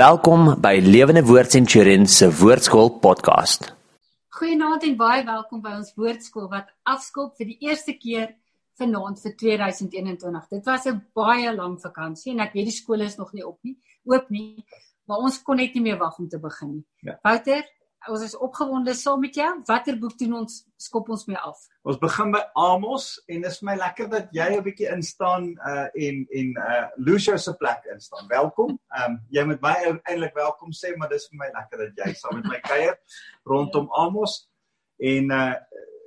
Welkom by Lewende Woord Centurion se Woordskool podcast. Goeienaand en baie welkom by ons woordskool wat afskop vir die eerste keer vanaand vir 2021. Dit was 'n baie lang vakansie en ek weet die skole is nog nie op nie, oop nie, maar ons kon net nie meer wag om te begin nie. Ja. Wouter, ons is opgewonde saam met jou. Watter boek doen ons skop ons mee af? Ons begin by Amos en dit is my lekker dat jy 'n bietjie instaan uh en en uh Lucio se plek instaan. Welkom. Ehm um, jy moet my eintlik welkom sê, maar dis vir my lekker dat jy saam met my kuier rondom Amos en uh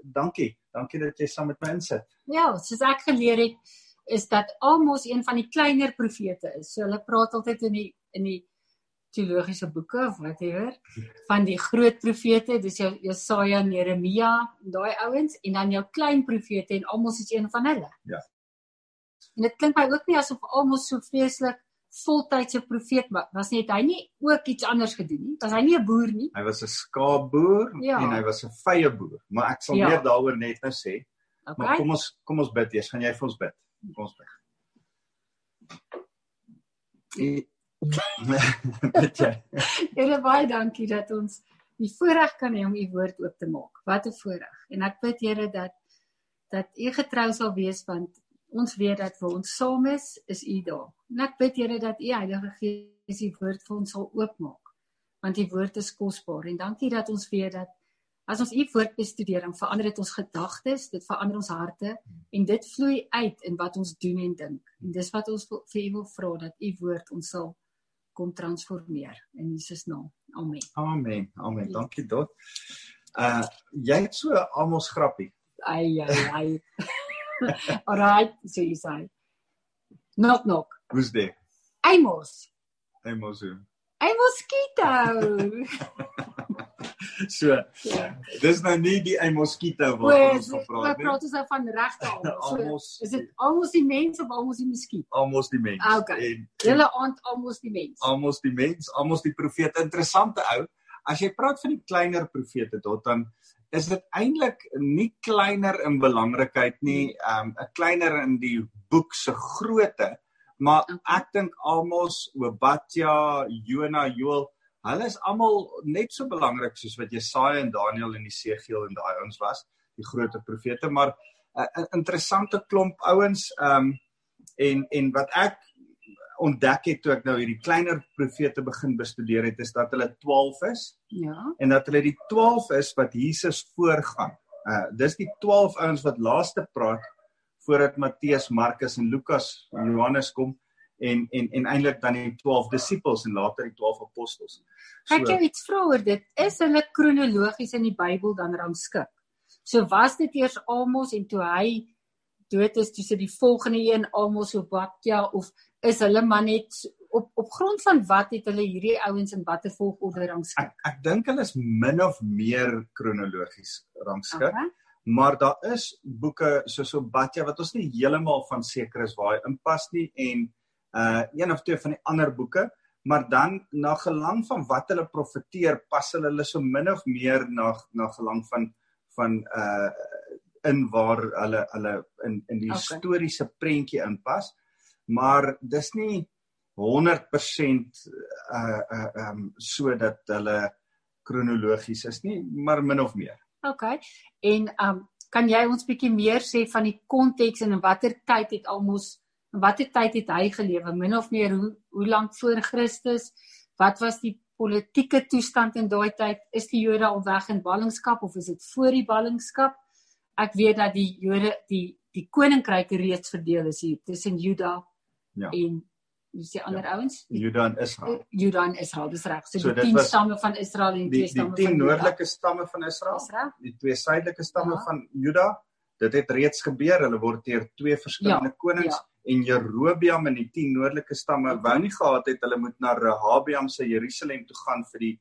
dankie. Dankie dat jy saam met my insit. Ja, soos ek geleer het is dat Amos een van die kleiner profete is. So hulle praat altyd in die in die teologiese boeke of whatever van die groot profete, dis jou Jesaja, Jeremia, daai ouens en dan jou klein profete en almal is een van hulle. Ja. En dit klink my ook nie asof almal so vreeslik voltydse profeet was nie. Het hy nie ook iets anders gedoen nie? Was hy nie 'n boer nie? Hy was 'n skaapboer ja. en hy was 'n vye boer, maar ek sal ja. meer daaroor net nou sê. Okay. Maar kom ons kom ons bid eers. Gaan jy vir ons bid? Kom ons bid. Jy? Here baie dankie dat ons die voorreg kan hê om u woord oop te maak. Wat 'n voorreg. En ek bid Here dat dat u getrou sal wees want ons weet dat vir ons saam is, is u daar. En ek bid Here dat u Heilige Gees die woord vir ons sal oopmaak. Want die woord is kosbaar en dankie dat ons weet dat as ons u woord bestudeer, verander dit ons gedagtes, dit verander ons harte en dit vloei uit in wat ons doen en dink. En dis wat ons vir u wil vra dat u woord ons sal kom transformeer in Jesus naam. Amen. Amen. Amen. Dankie dot. Uh jy het so almos grappie. Ai ai ai. Alright, so you say. Knock knock. Who's there? Amos. Amos. Amos Kito. so. Ja. Dis nou nie die ei moskito wat ons gepraat het. Ons praat ons nou van regte almos. So, is dit almos die mens of almos die muskiet? Almos die mens. Ah, okay. En hulle aand almos die mens. Almos die mens, almos die profeet. Interessante ou. As jy praat van die kleiner profete tot dan is dit eintlik nie kleiner in belangrikheid nie, ehm um, 'n kleiner in die boek se grootte, maar okay. ek dink Amos, Obadja, Jona, Joel Hulle is almal net so belangrik soos wat Jesaja en Daniël en Esegiel en daai ouens was, die groot profete, maar 'n uh, interessante klomp ouens ehm um, en en wat ek ontdek het toe ek nou hierdie kleiner profete begin bestudeer het is dat hulle 12 is. Ja. En dat hulle die 12 is wat Jesus voorgaan. Uh dis die 12 ouens wat laaste praat voordat Matteus, Markus en Lukas en Johannes kom en en en eintlik dan die 12 disippels en later die 12 apostels. So, ek het iets vra oor dit. Is hulle kronologies in die Bybel dan rangskik? So was dit eers Amos en toe hy dood is, toe sit die volgende een Amos of Bakja of is hulle maar net op op grond van wat het hulle hierdie ouens in watter volgorde rangskik? Ek ek dink hulle is min of meer kronologies rangskik. Okay. Maar daar is boeke soos Obadja wat ons nie heeltemal van seker is waar hy inpas nie en uh een of twee van die ander boeke, maar dan na gelang van wat hulle profeteer, pas hulle hulle so min of meer na na gelang van van uh in waar hulle hulle in in die okay. historiese prentjie inpas. Maar dis nie 100% uh uh um sodat hulle kronologies is nie, maar min of meer. OK. En um kan jy ons bietjie meer sê van die konteks en in watter tyd het almos watter tyd het hy gelewe? Min of meer hoe hoe lank voor Christus? Wat was die politieke toestand in daai tyd? Is die Jode al weg in ballingskap of is dit voor die ballingskap? Ek weet dat die Jode die die koninkryke reeds verdeel is hier tussen Juda ja. en dis die ander ja. ouens? Juda en Israel. Juda en Israel dis reg. So, so die 10 stamme van Israel en die 2 stamme die 10 noordelike stamme van Israel, Israel die twee suidelike stamme ja. van Juda. Dit het reeds gebeur. Hulle word deur twee verskillende ja. konings ja en Jerobeam en die 10 noordelike stamme wou nie gehad het hulle moet na Rehabeam se Jerusalem toe gaan vir die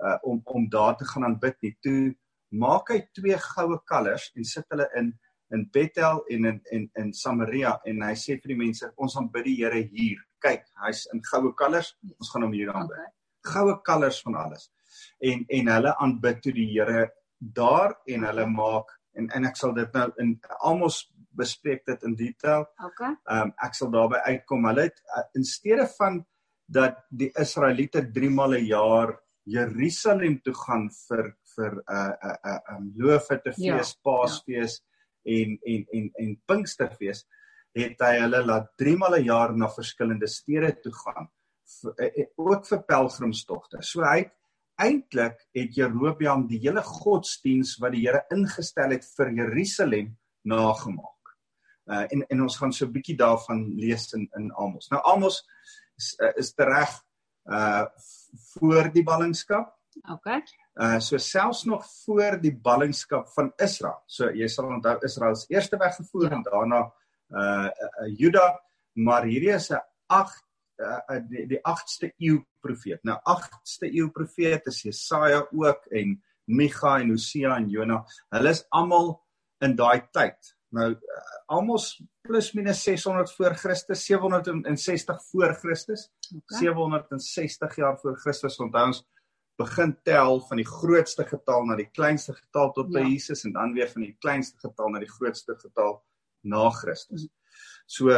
uh, om om daar te gaan aanbid nie. Toe maak hy twee goue kalvers en sit hulle in in Bethel en in en in Samaria en hy sê vir die mense ons aanbid die Here hier. Kyk, hy's in goue kalvers. Ons gaan hom hier aanbid. Okay. Goue kalvers van alles. En en hulle aanbid toe die Here daar en hulle maak en en ek sal dit nou in Amos bespreek dit in detail. Okay. Ehm um, ek sal daarby uitkom. Hulle het uh, in steede van dat die Israeliete 3 maal 'n jaar Jerusalem toe gaan vir vir 'n uh, 'n uh, 'n uh, um, Loofhuttefees, ja, Paasfees ja. en en en en Pinksterfees het hy hulle laat 3 maal 'n jaar na verskillende stede toe gaan vir, uh, uh, ook vir pelgrimstogte. So hy eintlik het Jerobeam die hele godsdiens wat die Here ingestel het vir Jerusalem nagemaak. Uh, en en ons gaan so 'n bietjie daarvan lees in in Amos. Nou Amos is, uh, is reg uh voor die ballingskap. OK. Uh so selfs nog voor die ballingskap van Israel. So jy sal onthou Israel is eers weggevoer ja. en daarna uh, uh Juda, maar hierdie is 'n 8 uh die, die 8ste eeu profeet. Nou 8ste eeu profeet is Jesaja ook en Micha en Hosea en Jona. Hulle is almal in daai tyd. Nou uh, almos plus minus 600 voor Christus, 760 voor Christus. Okay. 760 jaar voor Christus onthou ons begin tel van die grootste getal na die kleinste getal tot by ja. Jesus en dan weer van die kleinste getal na die grootste getal na Christus. So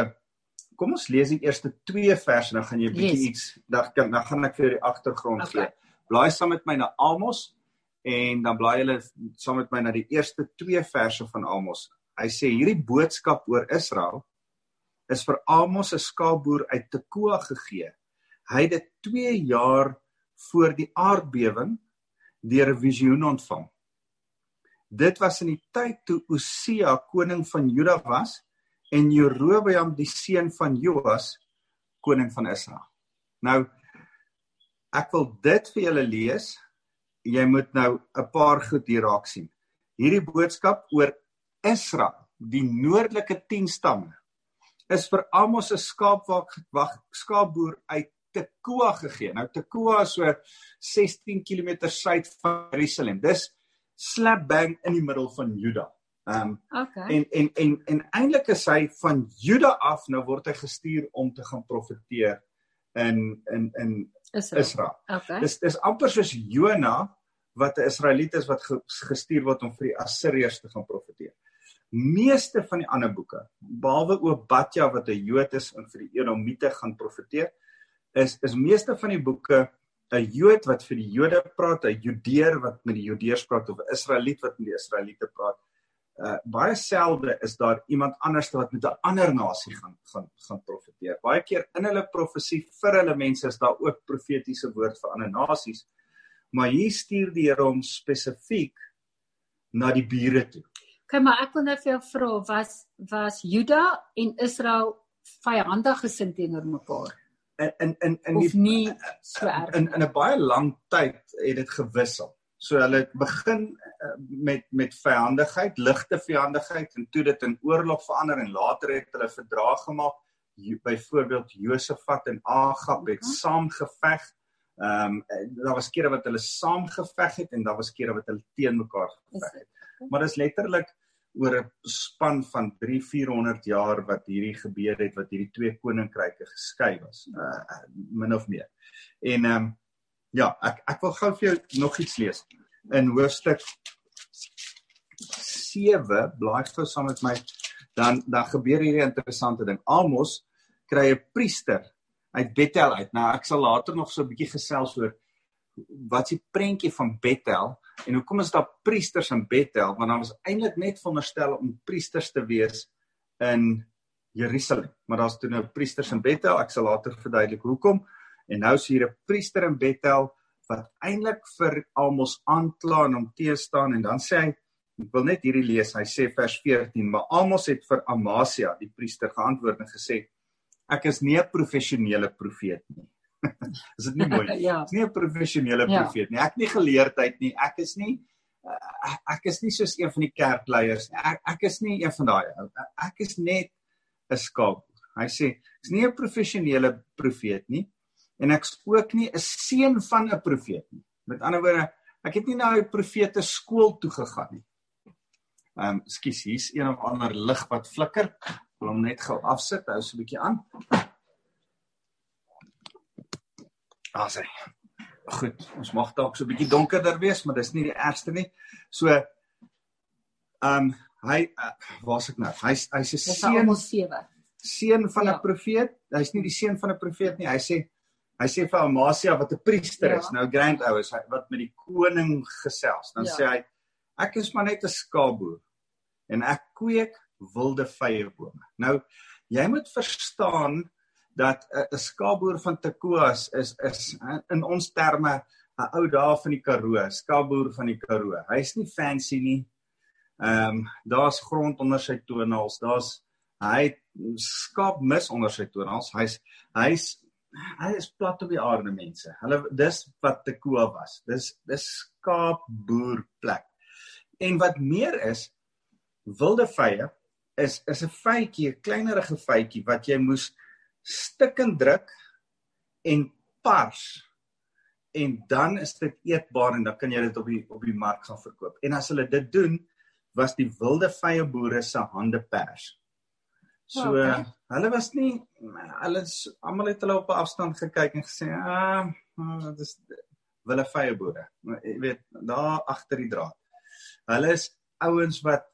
kom ons lees die eerste 2 verse dan gaan jy 'n bietjie yes. iets dan kan dan gaan ek vir die agtergrond okay. gee. Blaai saam met my na Amos en dan blaai hulle saam met my na die eerste 2 verse van Amos hy sê hierdie boodskap oor Israel is vir Amos se skaapboer uit Tekoa gegee. Hy het dit 2 jaar voor die aardbewing deur 'n visioen ontvang. Dit was in die tyd toe Osia koning van Juda was en Jerobeam die seun van Joas koning van Israel. Nou ek wil dit vir julle lees. Jy moet nou 'n paar goed hier raak sien. Hierdie boodskap oor Israel, die noordelike 10 stamme, is vir Amos se skaapwag skaapboer uit Tekoa gegee. Nou Tekoa is so 16 km suid van Jerusalem. Dis slap bang in die middel van Juda. Ehm um, okay. en en en en eintlik is hy van Juda af nou word hy gestuur om te gaan profeteer in in in Israel. Israel. Okay. Dis dis amper soos Jona wat 'n Israeliet is wat gestuur word om vir die Assiriërs te gaan profeteer meeste van die ander boeke, behalwe Obadja wat 'n Jood is en vir die Edomite gaan profeteer, is is meeste van die boeke 'n Jood wat vir die Jode praat, 'n Judeer wat met die Judeërs praat of 'n Israeliet wat met die Israeliete praat. Uh baie selde is daar iemand anders wat met 'n ander nasie gaan gaan gaan profeteer. Baie keer in hulle profesie vir hulle mense is daar ook profetiese woord vir ander nasies. Maar hier stuur die Here hom spesifiek na die bure toe. Okay, maar ek wil net vir jou vra, was was Juda en Israel vyandig gesind teenoor mekaar? In in in in nie so erg. In in 'n baie lang tyd het dit gewissel. So hulle het begin eh, met met vyandigheid, ligte vyandigheid en toe dit in oorlog verander en later het hulle verdrag gemaak. Byvoorbeeld Josafat en Agab het mhm. saam geveg. Ehm um, daar was kere wat hulle saam geveg het en daar was kere wat hulle teen mekaar geveg het. Maar dit is letterlik oor 'n span van 3 400 jaar wat hierdie gebeur het wat hierdie twee koninkryke geskei was uh, min of meer. En ehm um, ja, ek ek wil gou vir jou nog iets lees in hoofstuk 7 blaai gou saam met my dan dan gebeur hierdie interessante ding. Amos kry 'n priester uit Bethel uit. Nou ek sal later nog so 'n bietjie gesels oor wat is die prentjie van Bethel en hoekom is daar priesters in Bethel? Want dan was eintlik net veronderstel om priesters te wees in Jerusalem. Maar daar's toe nou priesters in Bethel. Ek sal later verduidelik hoekom. En nou is hier 'n priester in Bethel wat eintlik vir Amos aankla en hom teestaan en dan sê hy ek wil net hierdie lees. Hy sê vers 14 maar Amos het vir Amasia die priester geantwoord en gesê ek is nie 'n professionele profeet nie is dit nie mooi nie? ja. Dis nie 'n professionele ja. profeet nie. Ek het nie geleerdheid nie. Ek is nie uh, ek is nie soos een van die kerkleiers nie. Ek ek is nie een van daai. Ek is net 'n skaap. Hy sê, ek's nie 'n professionele profeet nie en ek's ook nie 'n seun van 'n profeet nie. Met ander woorde, ek het nie na 'n profete skool toe gegaan nie. Ehm, um, skus, hier's een of ander lig wat flikker. Ek wil hom net gou afsit. Hou so 'n bietjie aan. Ah, sê. Goed, ons mag dalk so 'n bietjie donkerder wees, maar dis nie die ergste nie. So ehm um, hy uh, waar's ek nou? Hy's hy's 'n seun van 7. Seun van 'n ja. profeet. Hy's nie die seun van 'n profeet nie. Hy sê hy sê vir Amasia wat 'n priester ja. is, nou grand ouers wat met die koning gesels. Dan ja. sê hy ek is maar net 'n skaapboer en ek kweek wilde vyebome. Nou jy moet verstaan dat 'n skaapboer van Tekoas is is in ons terme 'n ou daar van die Karoo, skaapboer van die Karoo. Hy's nie fancy nie. Ehm um, daar's grond onder sy tonels. Daar's hy skaap mis onder sy tonels. Hy's hy's hy is plat op die aarde mense. Hulle dis wat Tekoa was. Dis dis skaapboerplek. En wat meer is wilde vye is is 'n vytjie, 'n kleinerige vytjie wat jy moes stikken druk en pars en dan is dit eetbaar en dan kan jy dit op die op die mark gaan verkoop. En as hulle dit doen, was die wilde vye boere se hande pers. So okay. hulle was nie hulle almal het hulle op 'n afstand gekyk en gesê, "Ah, dit is wille vye boere." Jy weet, daar agter die draad. Hulle is ouens wat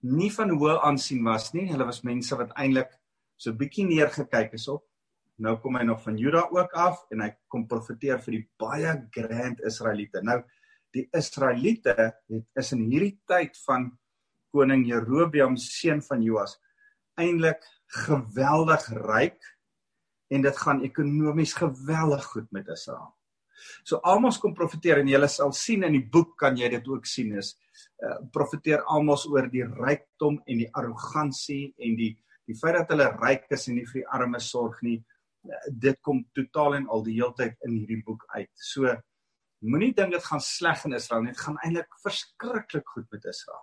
nie van hoë aansien was nie. Hulle was mense wat eintlik so bietjie neergekyk is op. Nou kom hy nog van Juda ook af en hy kom profeteer vir die baie grand Israeliete. Nou die Israeliete het is in hierdie tyd van koning Jerobeam seun van Joas eintlik geweldig ryk en dit gaan ekonomies geweldig goed met Israel. So Amos kom profeteer en jy sal sien in die boek kan jy dit ook sien is uh, profeteer Amos oor die rykdom en die arrogansie en die die feit dat hulle ryk is en nie vir die armes sorg nie uh, dit kom totaal en al die heeltyd in hierdie boek uit. So moenie dink dit gaan sleg in Israel nie, dit gaan eintlik verskriklik goed met Israel.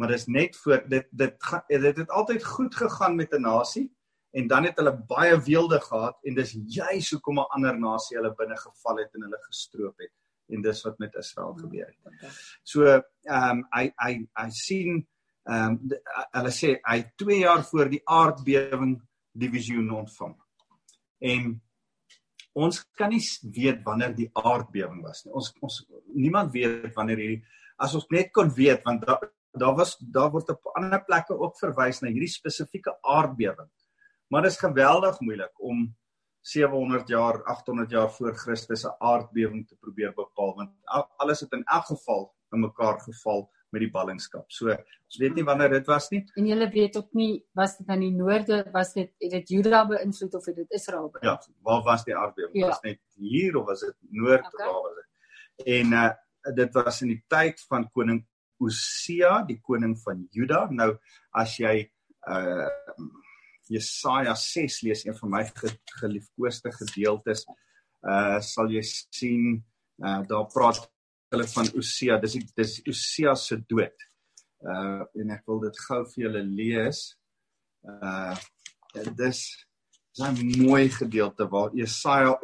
Maar dis net voor dit dit gaan dit het altyd goed gegaan met 'n nasie en dan het hulle baie weelde gehad en dis juis hoekom 'n ander nasie hulle binne geval het en hulle gestroop het en dis wat met Israel gebeur het. So ehm um, hy hy hy sien ehm um, hulle sê hy 2 jaar voor die aardbewing die visioen ontvang. En ons kan nie weet wanneer die aardbewing was nie. Ons ons niemand weet wanneer hierdie as ons net kon weet want daar daar was daar word op ander plekke ook verwys na hierdie spesifieke aardbewing. Maar dit is geweldig moeilik om 700 jaar, 800 jaar voor Christus 'n aardbewing te probeer bepaal want alles het in elk geval in mekaar geval met die ballingskap. So ons weet nie wanneer dit was nie. En julle weet ook nie was dit aan die noorde, was dit het dit Juda beïnvloed of het dit Israel beïnvloed? Ja, waar was die aardbewing? Ja. Was net hier of was dit noord okay. waar was dit? En uh dit was in die tyd van koning Osia, die koning van Juda. Nou as jy uh Jesaja 6 lees, een van my geliefkoeste gedeeltes, uh sal jy sien uh daar praat hulle van Osia. Dis dis Osia se dood. Uh en ek wil dit gou vir julle lees. Uh dis is 'n mooi gedeelte waar Jesaja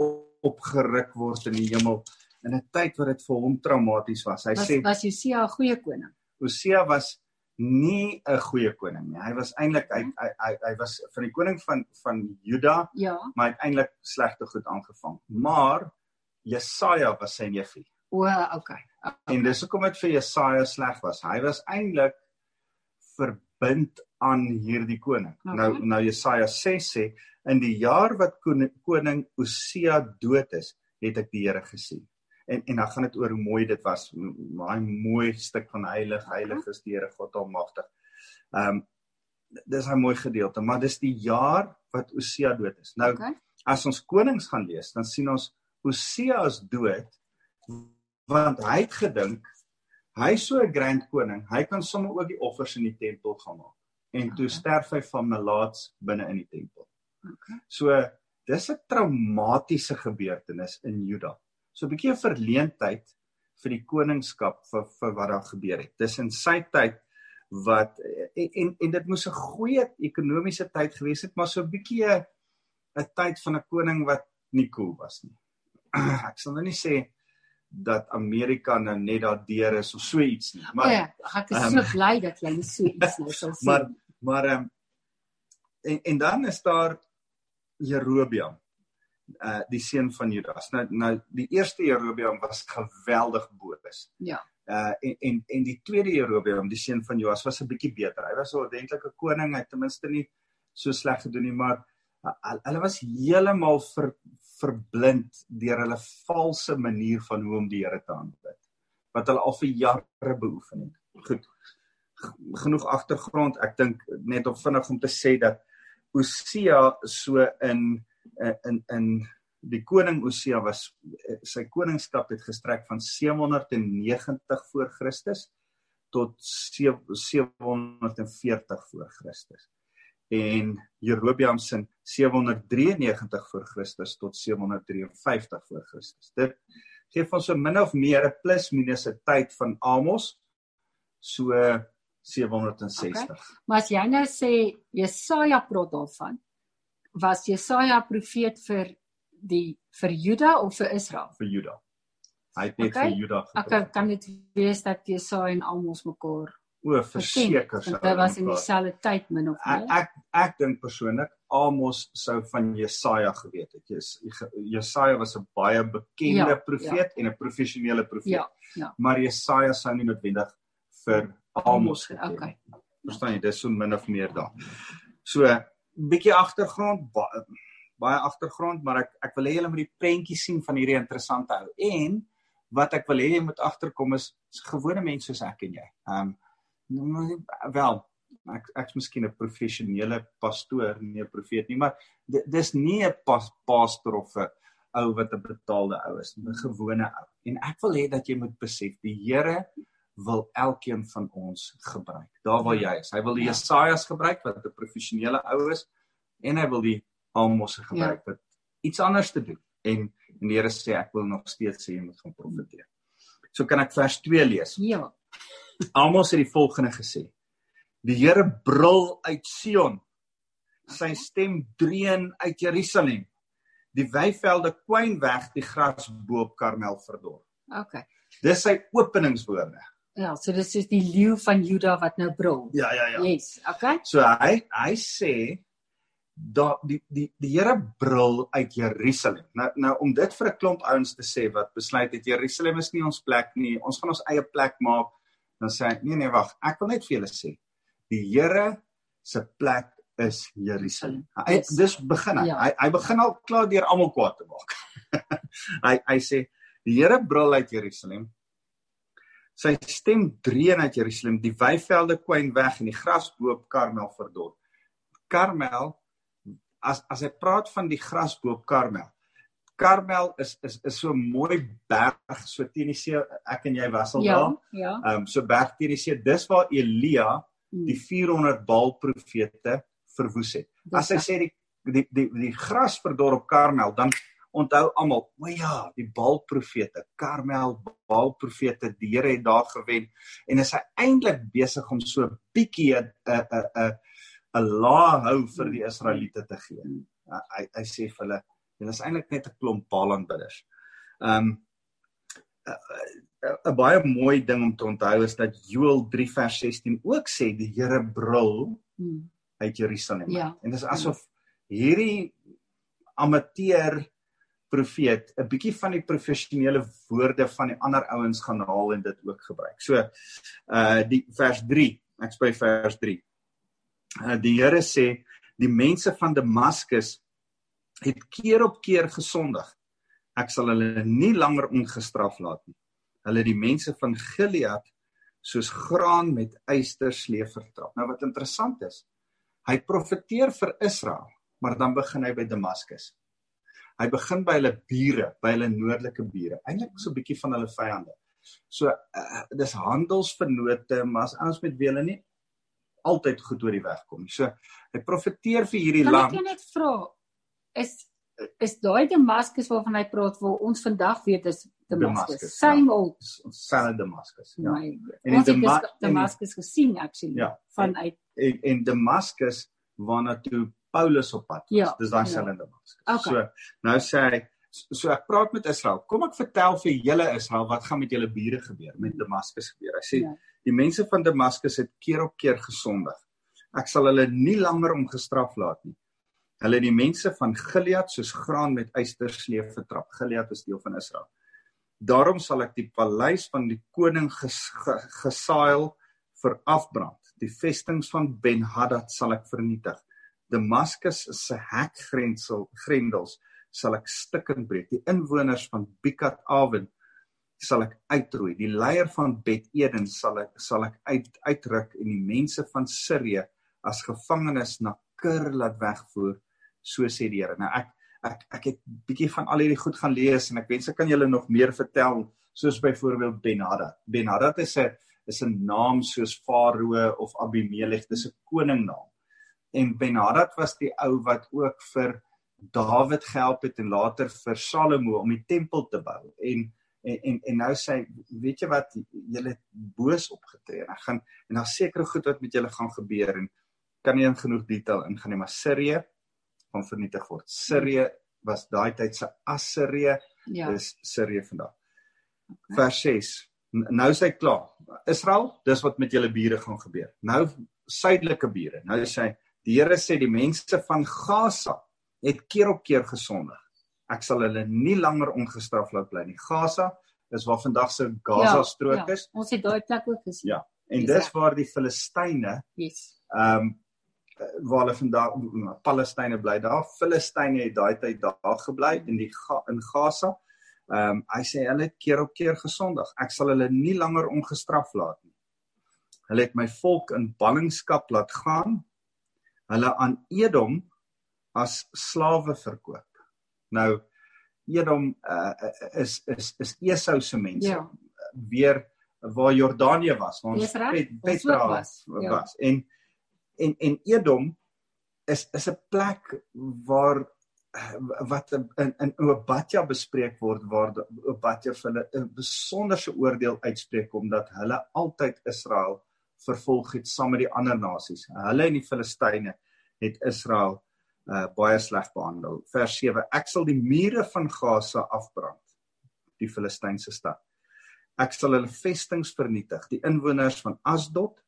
opgeruk word in die hemel in 'n tyd wat dit vir hom traumaties was. Hy was, sê was Osia 'n goeie koning? Osia was nie 'n goeie koning nie. Hy was eintlik hy, hy hy hy was van die koning van van Juda, ja. maar uiteindelik slegte goed aangevang. Maar Jesaja was sy neefie. O, okay. okay. En dis hoekom dit vir Jesaja sleg was. Hy was eintlik verbind aan hierdie koning. Okay. Nou nou Jesaja 6 sê in die jaar wat koning, koning Osia dood is, het ek die Here gesien. En en dan gaan dit oor hoe mooi dit was. Daai mooi stuk van heilig, heilig is die Here God Almagtig. Ehm um, dis 'n mooi gedeelte, maar dis die jaar wat Osia dood is. Nou okay. as ons konings gaan lees, dan sien ons Osia is dood want hy het gedink hy so 'n grand koning, hy kan sommer ook die offers in die tempel gaan maak. En toe okay. sterf hy van malaats binne in die tempel. Okay. So dis 'n traumatiese gebeurtenis in Juda. So 'n bietjie 'n verleentheid vir die koningskap vir vir wat daar gebeur het. Dis in sy tyd wat en en, en dit moes 'n goeie ekonomiese tyd gewees het, maar so 'n bietjie 'n tyd van 'n koning wat nie cool was nie. Ek sal nou nie sê dat Amerika nou net daardeur is of so iets nie. Maar ja, ek is um, so bly dat jy so iets nou sal sê. Maar maar ehm um, en en dan is daar Jerobeam uh die seun van Judas. Nou nou die eerste Jerobeam was geweldig boos. Ja. Uh en en en die tweede Jerobeam, die seun van Joas was 'n bietjie beter. Hy was 'n ordentlike koning, hy ten minste nie so sleg gedoen nie, maar uh, hulle was heeltemal ver verblind deur hulle valse manier van hoe om die Here te aanbid wat hulle al vir jare beoefen het. Goed. Genoeg agtergrond. Ek dink net om vinnig om te sê dat Osia so in in in die koning Osia was sy koningskap het gestrek van 790 voor Christus tot 740 voor Christus en Jerobeam se 793 voor Christus tot 753 voor Christus. Dit gee van so min of meer 'n plus minus 'n tyd van Amos so 760. Okay. Maar as jy nou sê Jesaja praat daarvan, was Jesaja profeet vir die vir Juda of vir Israel? Vir Juda. Hy het net okay. vir Juda gepraat. Okay, kan dit wees dat Jesaja en Amos mekaar O, verseker sou. Dit was in dieselfde tyd min of meer. Ek ek, ek dink persoonlik Amos sou van Jesaja geweet het. Jesaja was 'n baie bekende ja, profeet ja. en 'n professionele profeet. Ja, ja. Maar Jesaja sou nie noodwendig vir Amos geweet. Okay. Verstaan jy? Dis so min of meer daar. So, bietjie agtergrond, baie, baie agtergrond, maar ek ek wil hê julle moet die prentjie sien van hierdie interessante ou. En wat ek wil hê jy moet agterkom is gewone mense soos ek en jy. Ehm um, wel ek ek's miskien 'n professionele pastoor, nie 'n profeet nie, maar dis nie 'n pas, pastor of 'n ou wat 'n betaalde ou is, 'n gewone ou. En ek wil hê dat jy moet besef, die Here wil elkeen van ons gebruik. Daar waar jy is. Hy wil die ja. Jesajas gebruik wat 'n professionele ou is en hy wil die Amos gebruik ja. wat iets anders te doen. En en die Here sê ek wil nog steeds sê jy moet gaan profeteer. So kan ek vers 2 lees. Ja. Amos het die volgende gesê: Die Here brul uit Sion. Sy stem dreun uit Jerusalem. Die weivelde kwyn weg, die gras bo op Karmel verdor. OK. Dis sy openingswoorde. Ja, so dis is die leeu van Juda wat nou brul. Ja, ja, ja. Yes, OK. So hy hy sê dat die die die Here brul uit Jerusalem. Nou nou om dit vir 'n klomp ouens te sê wat besluit het Jerusalem is nie ons plek nie. Ons gaan ons eie plek maak dan sê hy nee nee wag, ek wil net vir julle sê die Here se plek is Jerusalem. Hy yes. dis begin hy. Ja. hy hy begin al klaar deur almal kwaad te maak. hy hy sê die Here brul uit Jerusalem. Sy stem dreun uit Jerusalem, die weivelde kwyn weg en die gras bo op Karmel verdor. Karmel as as hy praat van die gras bo op Karmel, Karmel is is is so mooi berg so teen die see ek en jy was al ja, daar. Ja. Ehm um, so berg teen die see. Dis waar Elia hmm. die 400 Baal profete verwoes het. As hy sê die die die die gras verdor op Karmel, dan onthou almal, o ja, die Baal profete, Karmel Baal profete, die Here het daar gewen en is hy eintlik besig om so 'n bietjie 'n 'n 'n 'n laag hou vir die Israeliete te gee. Hmm. Hy hy sê vir hulle Dit is eintlik net 'n klomp Baalanbidders. Ehm um, 'n baie mooi ding om te onthou is dat Joël 3 vers 16 ook sê die Here brul hmm. uit Jerusalem. Ja. En dit is asof hierdie amateur profeet 'n bietjie van die professionele woorde van die ander ouens gaan haal en dit ook gebruik. So uh die vers 3, ek spy vers 3. Uh die Here sê die mense van Damaskus het keer op keer gesondig. Ek sal hulle nie langer ongestraf laat nie. Hulle die mense van Gilead soos graan met eystersleef vertrap. Nou wat interessant is, hy profeteer vir Israel, maar dan begin hy by Damaskus. Hy begin by hulle bure, by hulle noordelike bure, eintlik so 'n bietjie van hulle vyande. So uh, dis handelsvernote, maar as ons met wie hulle nie altyd goed oor die weg kom. So hy profeteer vir hierdie land. Kan ek net vra, is is daai Damaskus waarvan hy praat waar ons vandag weet is Damaskus. Same ja. old Sal Damaskus. Ja. My, en in Dama Damaskus gesien actually ja, vanuit en, en Damaskus waarna toe Paulus op pad was. Ja, Dis daai ja. Sal Damaskus. Okay. So nou sê hy so ek praat met Israel. Kom ek vertel vir julle Israel wat gaan met julle bure gebeur met Damaskus gebeur. Hy sê ja. die mense van Damaskus het keer op keer gesondig. Ek sal hulle nie langer om gestraf laat nie. Hulle die mense van Gilead soos graan met eystersleef vertrap. Gilead is deel van Israel. Daarom sal ek die paleis van die koning ges, ge, gesail vir afbrand. Die vestings van Ben-Hadad sal ek vernietig. Damaskus se hekgrendel grendels sal ek stukkend breek. Die inwoners van Bikat Awen sal ek uitroei. Die leier van Bet Eden sal ek sal ek uit uitruk en die mense van Sirië as gevangenes na Kir laat wegvoer, so sê die Here. Nou ek ek ek het bietjie van al hierdie goed gaan lees en ek wens ek kan julle nog meer vertel soos byvoorbeeld Ben-Hadad. Ben-Hadad is 'n is 'n naam soos Farao of Abimelech, dis 'n koningnaam. En Ben-Hadad was die ou wat ook vir Dawid gehelp het en later vir Salomo om die tempel te bou. En en en, en nou sê weet jy wat julle boos opgetree en ek gaan en daar seker goed wat met julle gaan gebeur en kan nie in genoeg detail ingaan nie maar Sirië gaan vernietig word. Sirië was daai tyd se Assirië. Ja. Dis Sirië vandag. Okay. Vers 6. Nou sê hy klaar. Israel, dis wat met julle bure gaan gebeur. Nou suidelike bure. Nou sê hy die Here sê die mense van Gaza het keer op keer gesondig. Ek sal hulle nie langer ongestraf laat bly nie. Gaza is waar vandag se Gaza ja, strook ja. is. Ons het daai plek ook gesien. Ja. En dis waar die Filistyne Yes. Ehm um, waar hulle vandag Palestynë bly daar. Filistyne het daai tyd daar gebly in die in Gaza. Ehm um, hy sê hulle het keer op keer gesondig. Ek sal hulle nie langer ongestraf laat nie. Hulle het my volk in ballingskap laat gaan. Hulle aan Edom as slawe verkoop. Nou Edom uh, is is is Esau se mense. Ja. Weer waar Jordanië was, waar ons Pet, Petra was. Ja. was. En en en Edom is is 'n plek waar wat in in Obadja bespreek word waar Obadja vir hulle 'n besonderse oordeel uitspreek omdat hulle altyd Israel vervolg het saam met die ander nasies. Hulle en die Filistyne het Israel uh, baie sleg behandel. Vers 7: Ek sal die mure van Gaza afbrand, die Filistynse stad. Ek sal hulle vestings vernietig, die inwoners van Asdod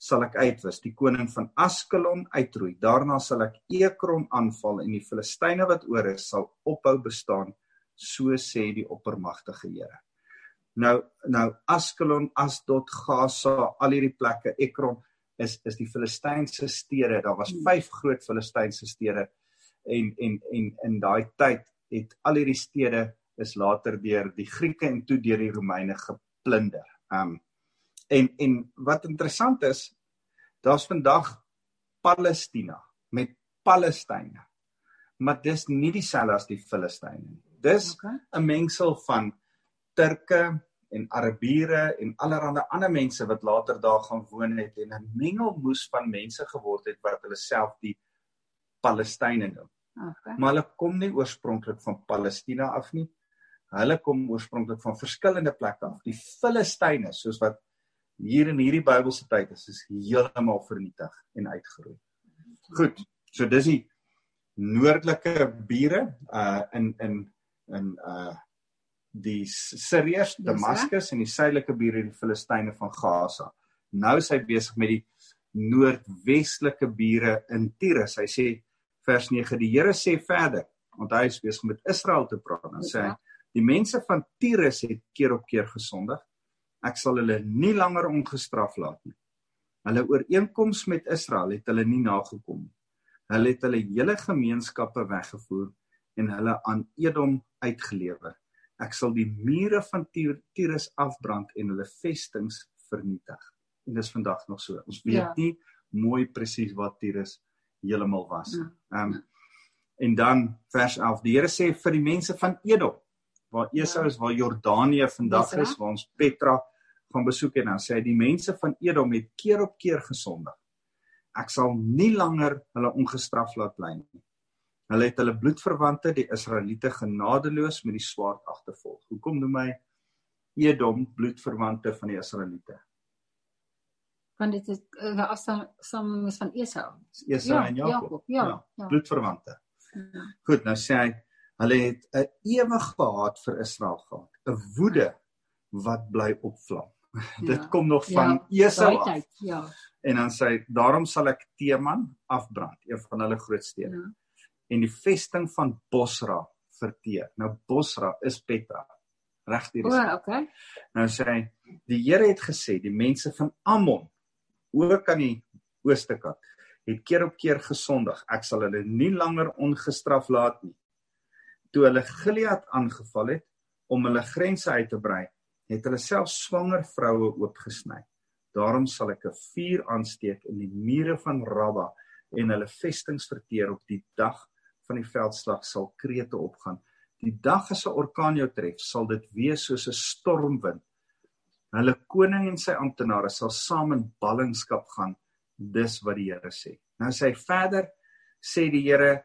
sal ek uitwis, die koning van Askelon uitroei. Daarna sal ek Ekron aanval en die Filistyne wat oor is sal ophou bestaan, so sê die oppermagtige Here. Nou nou Askelon, Asdod, Gaza, al hierdie plekke, Ekron is is die Filistynse stede. Daar was 5 hmm. groot Filistynse stede en en en in daai tyd het al hierdie stede is later deur die Grieke en toe deur die Romeine geplunder. Um En en wat interessant is, daar's vandag Palestina met Palestynë. Maar dis nie dieselfde as die Filistyne nie. Dis 'n okay. mengsel van Turke en Arabiere en allerlei ander mense wat later daar gaan woon het en 'n mengelmoes van mense geword het wat hulle self die Palestynë noem. Okay. Maar hulle kom nie oorspronklik van Palestina af nie. Hulle kom oorspronklik van verskillende plekke af. Die Filistyne, soos wat hier in hierdie Bybelse tyd is is heeltemal vernietig en uitgeroei. Goed. So dis die noordelike bure uh in in in uh die Siriërs, Damaskus en die suidelike bure die Filistyne van Gaza. Nou is hy besig met die noordwestelike bure in Tyrus. Hy sê vers 9: Die Here sê verder, want hy is besig met Israel te praat. Dan sê hy: Die mense van Tyrus het keer op keer gesondig ek sal hulle nie langer ongestraf laat nie. Hulle ooreenkoms met Israel het hulle nie nagekom nie. Hulle het hulle hele gemeenskappe weggevoer en hulle aan Edom uitgelewer. Ek sal die mure van Tyrus afbrand en hulle vestings vernietig. En dis vandag nog so. Ons weet ja. nie mooi presies wat Tyrus heeltemal was. Ja. Ehm um, en dan vers 11. Die Here sê vir die mense van Edom waar Esau is, waar Jordanië vandag is, waar ons Petra gaan besoek en dan sê hy die mense van Edom het keer op keer gesondig. Ek sal nie langer hulle ongestraf laat bly nie. Hulle het hulle bloedverwante die Israeliete genadeloos met die swaard agtervolg. Hoekom noem hy Edom bloedverwante van die Israeliete? Want dit is uh, eh, afstam saam van Esau. Esau ja, en Jakob. Jakob ja, ja, ja. Bloedverwante. Ja. Goed, nou sê hy hulle het 'n ewige haat vir Israel gehad, 'n woede wat bly opvlam. dit ja. kom nog van ja, Esau af. Ja. En dan sê hy daarom sal ek Teman afbrand, een van hulle groot stede. Ja. En die vesting van Bosra verteer. Nou Bosra is Petra. Reg hier is. O, okay. Nou sê hy die Here het gesê die mense van Ammon ook aan die ooste kant het keer op keer gesondig. Ek sal hulle nie langer ongestraf laat nie. toe hulle Gilead aangeval het om hulle grense uit te brei, het hulle self swanger vroue oopgesny. Daarom sal ek 'n vuur aansteek in die mure van Rabba en hulle vestings verteer op die dag van die veldslag sal krete opgaan. Die dag as 'n orkaan jou tref, sal dit wees soos 'n stormwind. Hulle koning en sy amptenare sal saam in ballingskap gaan. Dis wat die Here sê. Nou sê hy verder sê die Here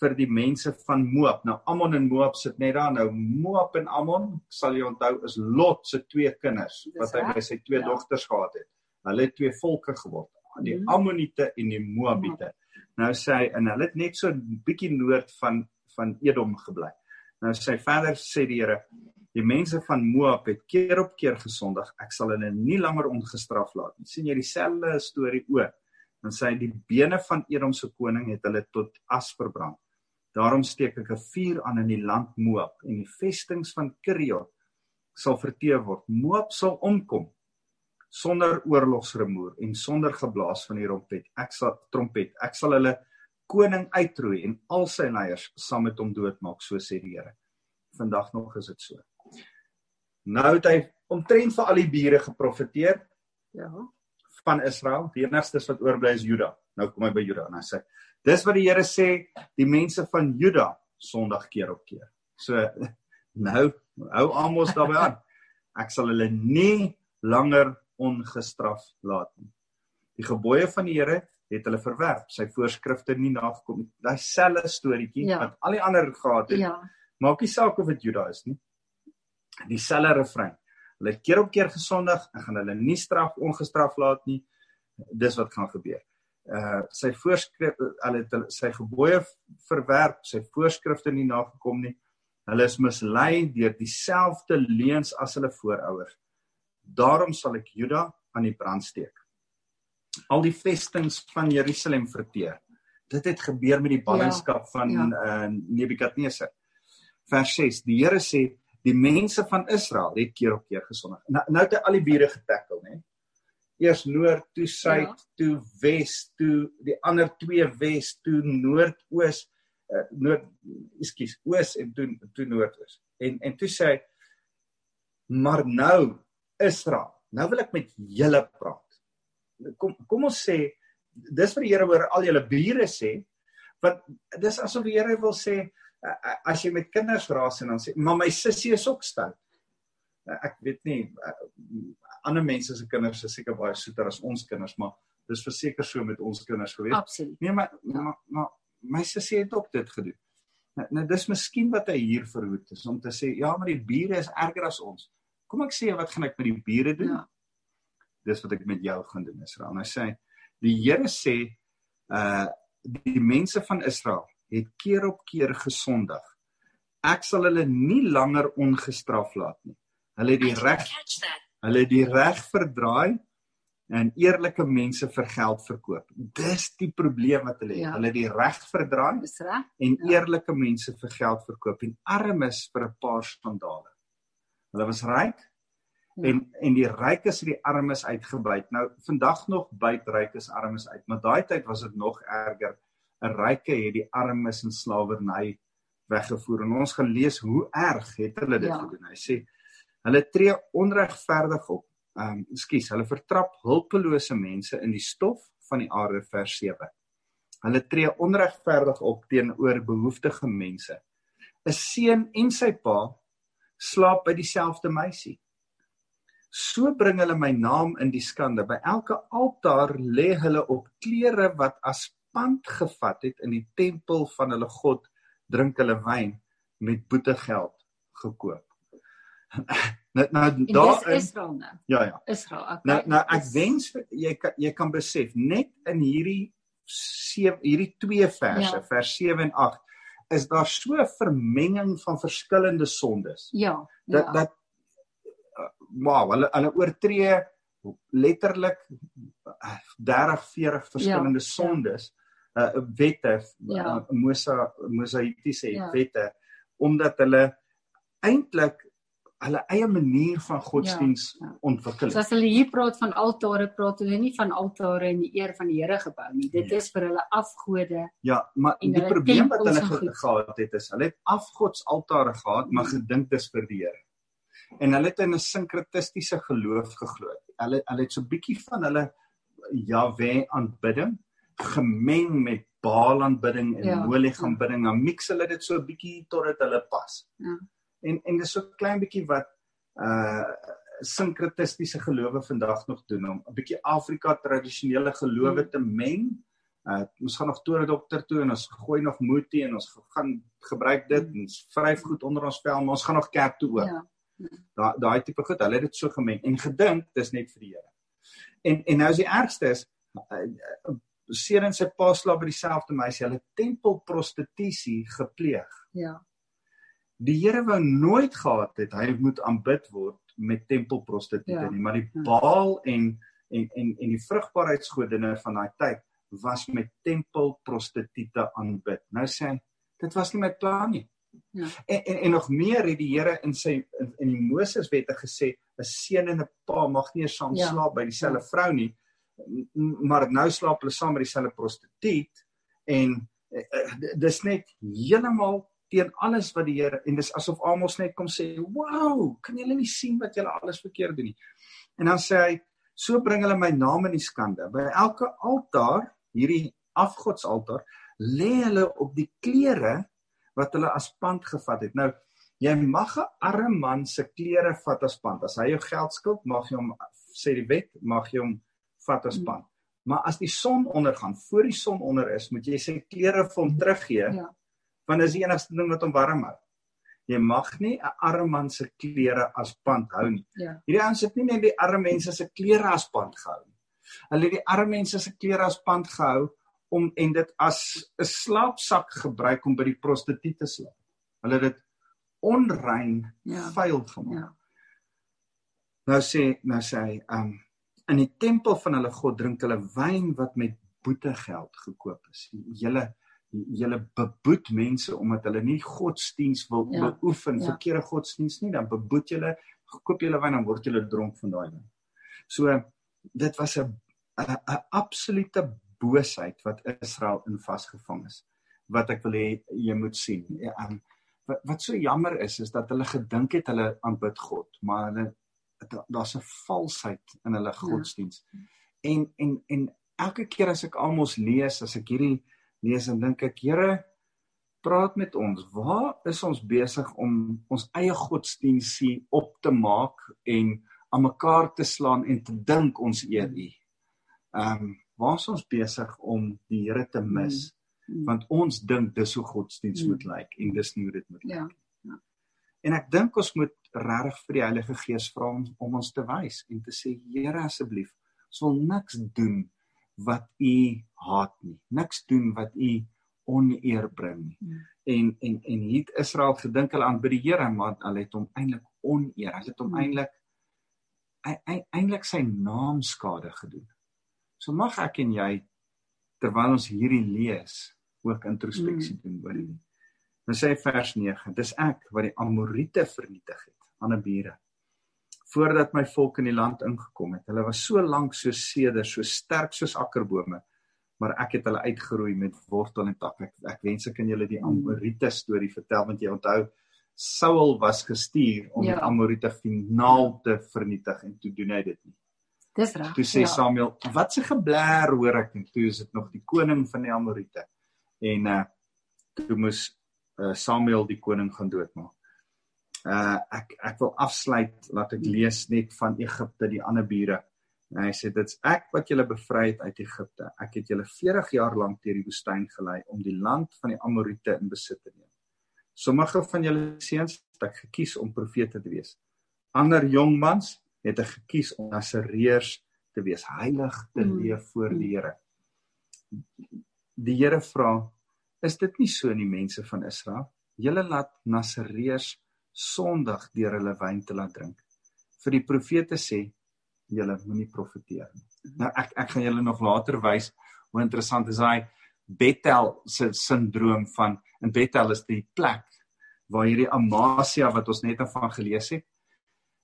vir die mense van Moab. Nou Ammon en Moab sit net daar. Nou Moab en Ammon, sal jy onthou, is Lot se twee kinders wat hy by sy twee ja. dogters gehad het. Hulle het twee volke geword, die mm. Ammoniete en die Moabiete. Nou sê hy en hulle het net so 'n bietjie noord van van Edom gebly. Nou sê hy verder sê die Here, die mense van Moab het keer op keer gesondig. Ek sal hulle nie langer ongestraf laat nie. sien jy dieselfde storie ook? Dan sê hy die bene van Edom se koning het hulle tot as verbrand. Daarom steek ek 'n vuur aan in die land Moab en die vestings van Kiriot sal verteer word. Moab sal omkom sonder oorlogsremoer en sonder geblaas van die trompet. Ek sal trompet. Ek sal hulle koning uitroei en al sy leiers saam met hom doodmaak, so sê die Here. Vandag nog is dit so. Nou het hy omtrent vir al die bure geprofeteer. Ja. Van Israel. Die enigste wat oorbly is Juda. Nou kom hy by Juda en hy sê Dis wat die Here sê, die mense van Juda Sondag keer op keer. So nou hou Amos daarbey aan. Ek sal hulle nie langer ongestraf laat nie. Die gebooie van die Here het hulle verwerp, sy voorskrifte nie nagekom nie. Daai selfe storieetjie ja. wat al die ander gehad het. Ja. Maak nie saak of dit Juda is nie. Dieselfde refrein. Hulle keer op keer gesondig en gaan hulle nie straf ongestraf laat nie. Dis wat gaan gebeur uh sy voorskrif hulle het sy gebooie verwerp, sy voorskrifte nie nagekom nie. Hulle is mislei deur dieselfde leuns as hulle voorouers. Daarom sal ek Juda aan die brand steek. Al die vestings van Jerusalem verteer. Dit het gebeur met die ballingskap ja, van ja. uh Nebukadneser. Vers 6. Die Here sê die mense van Israel het keer op keer gesondig. Nou, nou het hy al die bure getackle, né? Eers noord toe suid ja. toe wes toe die ander twee wes toe noordoos uh, noord ekskuus oos en toe toe noordoos. En en toe sê hy maar nou Israel nou wil ek met julle praat. Kom kom ons sê dis vir die Here oor al julle bure sê want dis asof die Here wil sê as jy met kinders raas en dan sê maar my sussie is ook stout ek weet nie ander mense se kinders is seker baie soeter as ons kinders, maar dis verseker so met ons kinders gewees. Absoluut. Nee, maar maar, maar my sussie het ook dit gedoen. Nou, nou dis miskien wat hy hier verhoed is om te sê ja, maar die bure is erger as ons. Kom ek sê wat gaan ek met die bure doen? Ja. Dis wat ek met jou gaan doen, Israel. Nou sê die Here sê uh die mense van Israel het keer op keer gesondig. Ek sal hulle nie langer ongestraf laat nie. Hulle het die reg Hulle het die reg verdraai en eerlike mense vir geld verkoop. Dis die probleem wat hulle het. Ja. Hulle het die reg verdraai en ja. eerlike mense vir geld verkoop en armes vir 'n paar skandale. Hulle was ryk ja. en en die rykes het die armes uitgebuit. Nou vandag nog byt rykes armes uit, maar daai tyd was dit nog erger. 'n Ryke het die armes in slawerny weggevoer en ons gaan lees hoe erg het hulle dit ja. gedoen. Hy sê Hulle tree onregverdig op. Ehm, um, skus, hulle vertrap hulpelose mense in die stof van die aarde vers 7. Hulle tree onregverdig op teenoor behoeftige mense. 'n Seun en sy pa slaap by dieselfde meisie. So bring hulle my naam in die skande. By elke altaar lê hulle op klere wat as pand gevat het in die tempel van hulle god, drink hulle wyn met boetegeld gekoop. nou nou daar is Israel nou. Ja ja. Israel. Okay. Nou nou ek wens jy kan jy kan besef net in hierdie 7 hierdie twee verse, ja. vers 7 en 8 is daar so 'n vermenging van verskillende sondes. Ja. Dat ja. dat uh, wow, hulle hulle oortree letterlik 30 40 verskillende ja. sondes uh wette ja. uh, Mosa Mosaïtiese ja. wette omdat hulle eintlik hulle eie manier van godsdiens ja, ja. ontwikkel. So as hulle hier praat van altare, praat hulle nie van altare in die eer van die Here gebou nie. Dit nee. is vir hulle afgode. Ja, maar die probleem wat hulle ge gehad het is, hulle het afgodsaltare gehad, maar gedink dis vir die Here. En hulle het in 'n sinkretistiese geloof geglo. Hulle hulle het so 'n bietjie van hulle Jahwe aanbidding gemeng met Baal aanbidding en ja, Molech aanbidding. Ja. Dan mix hulle dit so 'n bietjie totdat hulle pas. Ja en en dis so klein bietjie wat uh sinkretistiese gelowe vandag nog doen om 'n bietjie Afrika tradisionele gelowe te meng. Uh ons gaan nog toe dokter toe en ons gooi nog moetie en ons gaan gebruik dit en ons vryf goed onder ons vel, maar ons gaan nog kerk toe ook. Ja. Daai daai tipe goed, hulle het dit so gemeng en gedink dis net vir die Here. En en nou is die ergste is uh, seer en sy pa slaap by dieselfde meisie, hulle tempelprostitusie gepleeg. Ja die Here wou nooit gehad het hy moet aanbid word met tempelprostituie ja. nie, maar die ja. Baal en en en en die vrugbaarheidsgodinne van daai tyd was met tempelprostituie aanbid. Nou sê hy, dit was nie my plan nie. Ja. En, en en nog meer het die Here in sy in, in die Moseswette gesê 'n seun en 'n pa mag nie saam ja. slaap by dieselfde ja. vrou nie, maar nou slaap hulle saam met dieselfde prostituut en uh, dis net heeltemal teen alles wat die Here en dis asof Amos net kom sê, "Wow, kan julle nie sien wat julle alles verkeerd doen nie?" En dan sê hy, "So bring hulle my naam in die skande. By elke altaar, hierdie afgodsaltaar, lê hulle op die klere wat hulle as pand gevat het." Nou, jy mag 'n arme man se klere vat as pand. As hy jou geld skuld, mag jy hom sê die wet, mag jy hom vat as pand. Maar as die son ondergaan, voor die son onder is, moet jy sy klere vir hom teruggee. Ja want dis die enigste ding wat hom warm hou. Jy mag nie 'n arme man se klere as pand hou nie. Ja. Hierdie ouens het nie net die arme mense se klere as pand gehou nie. Hulle het die arme mense se klere as pand gehou om en dit as 'n slaapsak gebruik om by die prostituie te slaap. Hulle het dit onrein ja. vuil gemaak. Ja. Nou sê nou sê hy, um in die tempel van hulle god drink hulle wyn wat met boetegeld gekoop is. Julle julle beboet mense omdat hulle nie godsdiens wil ja, beoefen, ja. verkeerde godsdiens nie, dan beboet julle, koop julle wyn en word julle dronk van daai wyn. So dit was 'n 'n absolute boosheid wat Israel in vasgevang is. Wat ek wil hê jy moet sien. Ja, um, wat, wat so jammer is is dat hulle gedink het hulle aanbid God, maar hulle daar's 'n valsheid in hulle godsdiens. Ja. En en en elke keer as ek almos lees, as ek hierdie lees en dink ek, Here, praat met ons. Waar is ons besig om ons eie godsdiensie op te maak en aan mekaar te slaan en te dink ons eer U? Ehm, um, waar is ons besig om die Here te mis? Hmm. Want ons dink dis hoe godsdiens moet hmm. lyk en dis nie hoe dit moet lyk ja, nie. Ja. En ek dink ons moet regtig vir die Heilige Gees vra om, om ons te wys en te sê Here asseblief, ons wil niks doen wat u haat nie. Niks doen wat u oneer bring nie. Hmm. En en en hier Israel gedink hulle aan by die Here, maar hulle het hom eintlik oneer. Hulle het hom hmm. eintlik eintlik sy naam skade gedoen. So mag ek en jy terwyl ons hierdie lees ook introspeksie hmm. doen oor dit. Dan sê vers 9: Dis ek wat die Amorite vernietig het, ander bure voordat my volk in die land ingekom het. Hulle was so lank so seder, so sterk soos akkerbome, maar ek het hulle uitgeroei met wortel en tak. Ek, ek wens ek kan julle die Amorite storie vertel want jy onthou Saul was gestuur om ja. die Amorite finaal te vernietig en toe doen hy dit nie. Dis reg. Toe sê ja. Samuel, wat se geblær hoor ek en toe is dit nog die koning van die Amorite. En uh toe moes uh, Samuel die koning gaan doodmaak uh ek ek wil afsluit laat ek lees net van Egipte die ander bure. En hy sê dit's ek wat julle bevry het uit Egipte. Ek het julle 40 jaar lank deur die woestyn gelei om die land van die Amorite in besit te neem. Sommige van julle seuns het ek gekies om profete te wees. Ander jong mans het ek gekies om nasereërs te wees, heilig te mm. leef voor die Here. Die Here vra, is dit nie so in die mense van Israel? Julle laat nasereërs Sondag deur hulle wyn te laat drink. Vir die profete sê julle moenie profeteer nie. Nou ek ek gaan julle nog later wys hoe interessant is daai Bethel se sindroom van in Bethel is die plek waar hierdie Amasia wat ons net van gelees het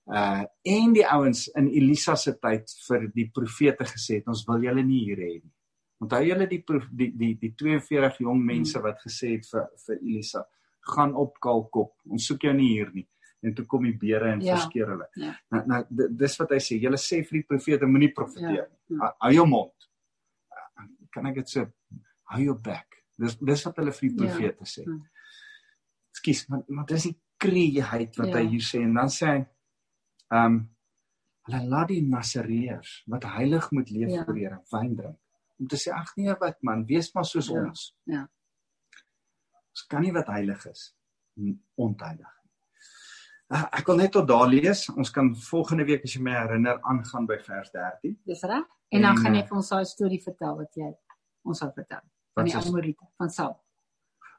uh en die ouens in Elisa se tyd vir die profete gesê het ons wil julle nie hier hê nie. Onthou julle die die die die 42 jong mense wat gesê het vir vir Elisa gaan op Kalkop. Ons soek jou nie hier nie. En toe kom die beere en ja. verskeer hulle. Ja. Nou nou dis wat hy sê. Julle sê vir die profete moenie profeteer ja. nie. Ja. Hou jou mond. Kan ek dit sê? Hou jou bek. Dis dis wat hulle vir die ja. profete ja. sê. Ekskuus, maar maar dis die kreeheid wat ja. hy hier sê en dan sê hy ehm um, hulle laat die Nasareërs wat heilig moet leef ja. vir Here wyn drink om te sê ag nee wat man wees maar soos ja. ons ja ons kan nie wat heilig is ontheilig uh, ek wil net tot daar lees ons kan volgende week as jy my herinner aangaan by vers 13 dis reg en dan gaan ek ons daai storie vertel wat jy ons sal vertel van die Amorite van Saul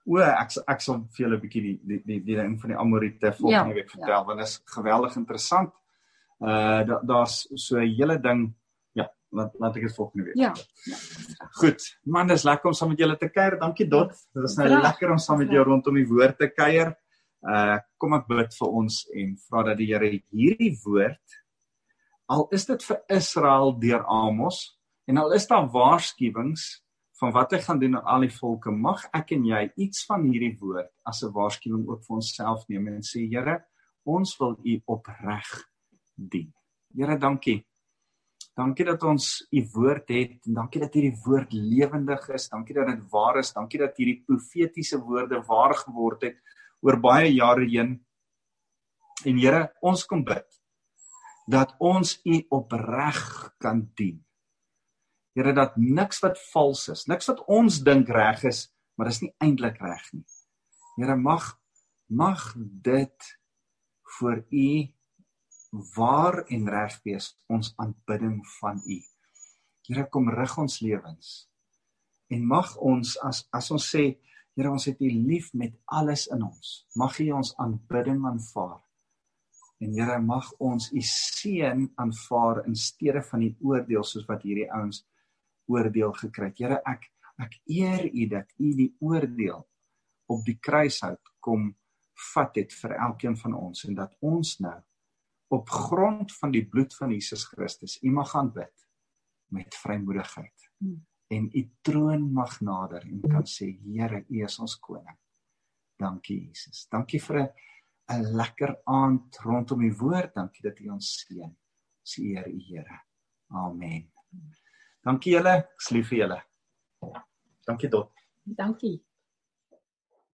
O, ek ek sal vir julle 'n bietjie die die die die ding van die Amorite volgende ja, week vertel ja. want dit is geweldig interessant. Uh da, daar's so 'n hele ding ja, laat laat ek dit volgende week. Ja. ja. Goed. Man, dis lekker om saam met julle te kuier. Dankie Dot. Dit is nou lekker om saam met jou rondom die woord te kuier. Uh kom ek bid vir ons en vra dat die Here hierdie woord al is dit vir Israel deur Amos en al is daar waarskuwings van wat hy gaan doen aan al die volke, mag ek en jy iets van hierdie woord as 'n waarskuwing ook vir onsself neem en sê Here, ons wil U opreg dien. Here, dankie. Dankie dat ons U woord het en dankie dat hierdie woord lewendig is. Dankie dat dit waar is. Dankie dat hierdie profetiese woorde waar geword het oor baie jare heen. En Here, ons kom bid dat ons U opreg kan dien. Here dat niks wat vals is, niks wat ons dink reg is, maar is nie eintlik reg nie. Here mag mag dit vir u waar en reg wees ons aanbidding van u. Here kom rig ons lewens. En mag ons as as ons sê Here ons het u lief met alles in ons. Mag u ons aanbidding aanvaar. En Here mag ons u seën aanvaar in steede van die oordeel soos wat hierdie ouens oordeel gekry. Here, ek ek eer U dat U die oordeel op die kruishout kom vat het vir elkeen van ons en dat ons nou op grond van die bloed van Jesus Christus U mag gaan bid met vrymoedigheid. En U troon mag nader en kan sê Here, U is ons koning. Dankie Jesus. Dankie vir 'n 'n lekker aand rondom U woord. Dankie dat U ons seën. Ons eer U Here. Amen. Dankie julle. Ek lief vir julle. Dankie tot. Dankie.